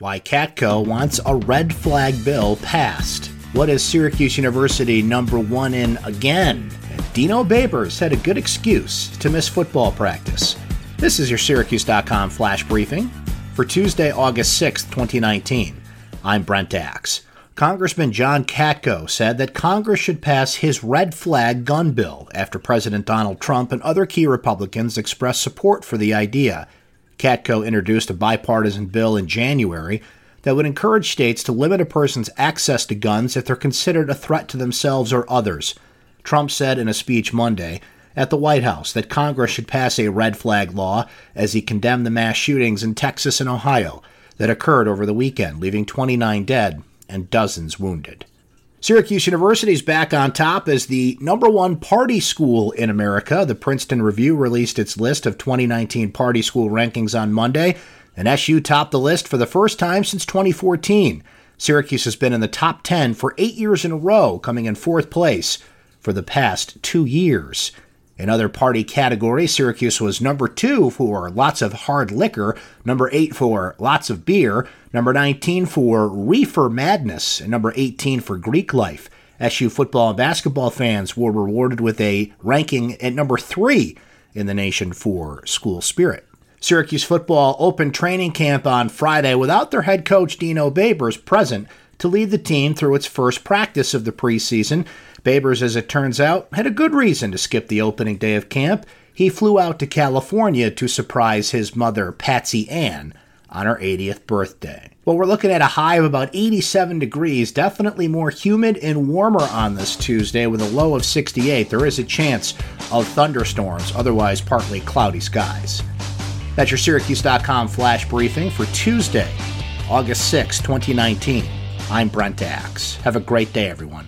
Why Katko wants a red flag bill passed. What is Syracuse University number one in again? Dino Babers had a good excuse to miss football practice. This is your Syracuse.com flash briefing for Tuesday, August 6th, 2019. I'm Brent Axe. Congressman John Katko said that Congress should pass his red flag gun bill after President Donald Trump and other key Republicans expressed support for the idea. Katko introduced a bipartisan bill in January that would encourage states to limit a person's access to guns if they're considered a threat to themselves or others. Trump said in a speech Monday at the White House that Congress should pass a red flag law as he condemned the mass shootings in Texas and Ohio that occurred over the weekend, leaving 29 dead and dozens wounded. Syracuse University is back on top as the number one party school in America. The Princeton Review released its list of 2019 party school rankings on Monday, and SU topped the list for the first time since 2014. Syracuse has been in the top 10 for eight years in a row, coming in fourth place for the past two years. In other party categories, Syracuse was number two for lots of hard liquor, number eight for lots of beer, number 19 for reefer madness, and number 18 for Greek life. SU football and basketball fans were rewarded with a ranking at number three in the nation for school spirit. Syracuse football opened training camp on Friday without their head coach Dino Babers present to lead the team through its first practice of the preseason. Babers, as it turns out, had a good reason to skip the opening day of camp. He flew out to California to surprise his mother, Patsy Ann, on her 80th birthday. Well, we're looking at a high of about 87 degrees, definitely more humid and warmer on this Tuesday with a low of 68. There is a chance of thunderstorms, otherwise partly cloudy skies. That's your Syracuse.com flash briefing for Tuesday, August 6, 2019. I'm Brent Axe. Have a great day, everyone.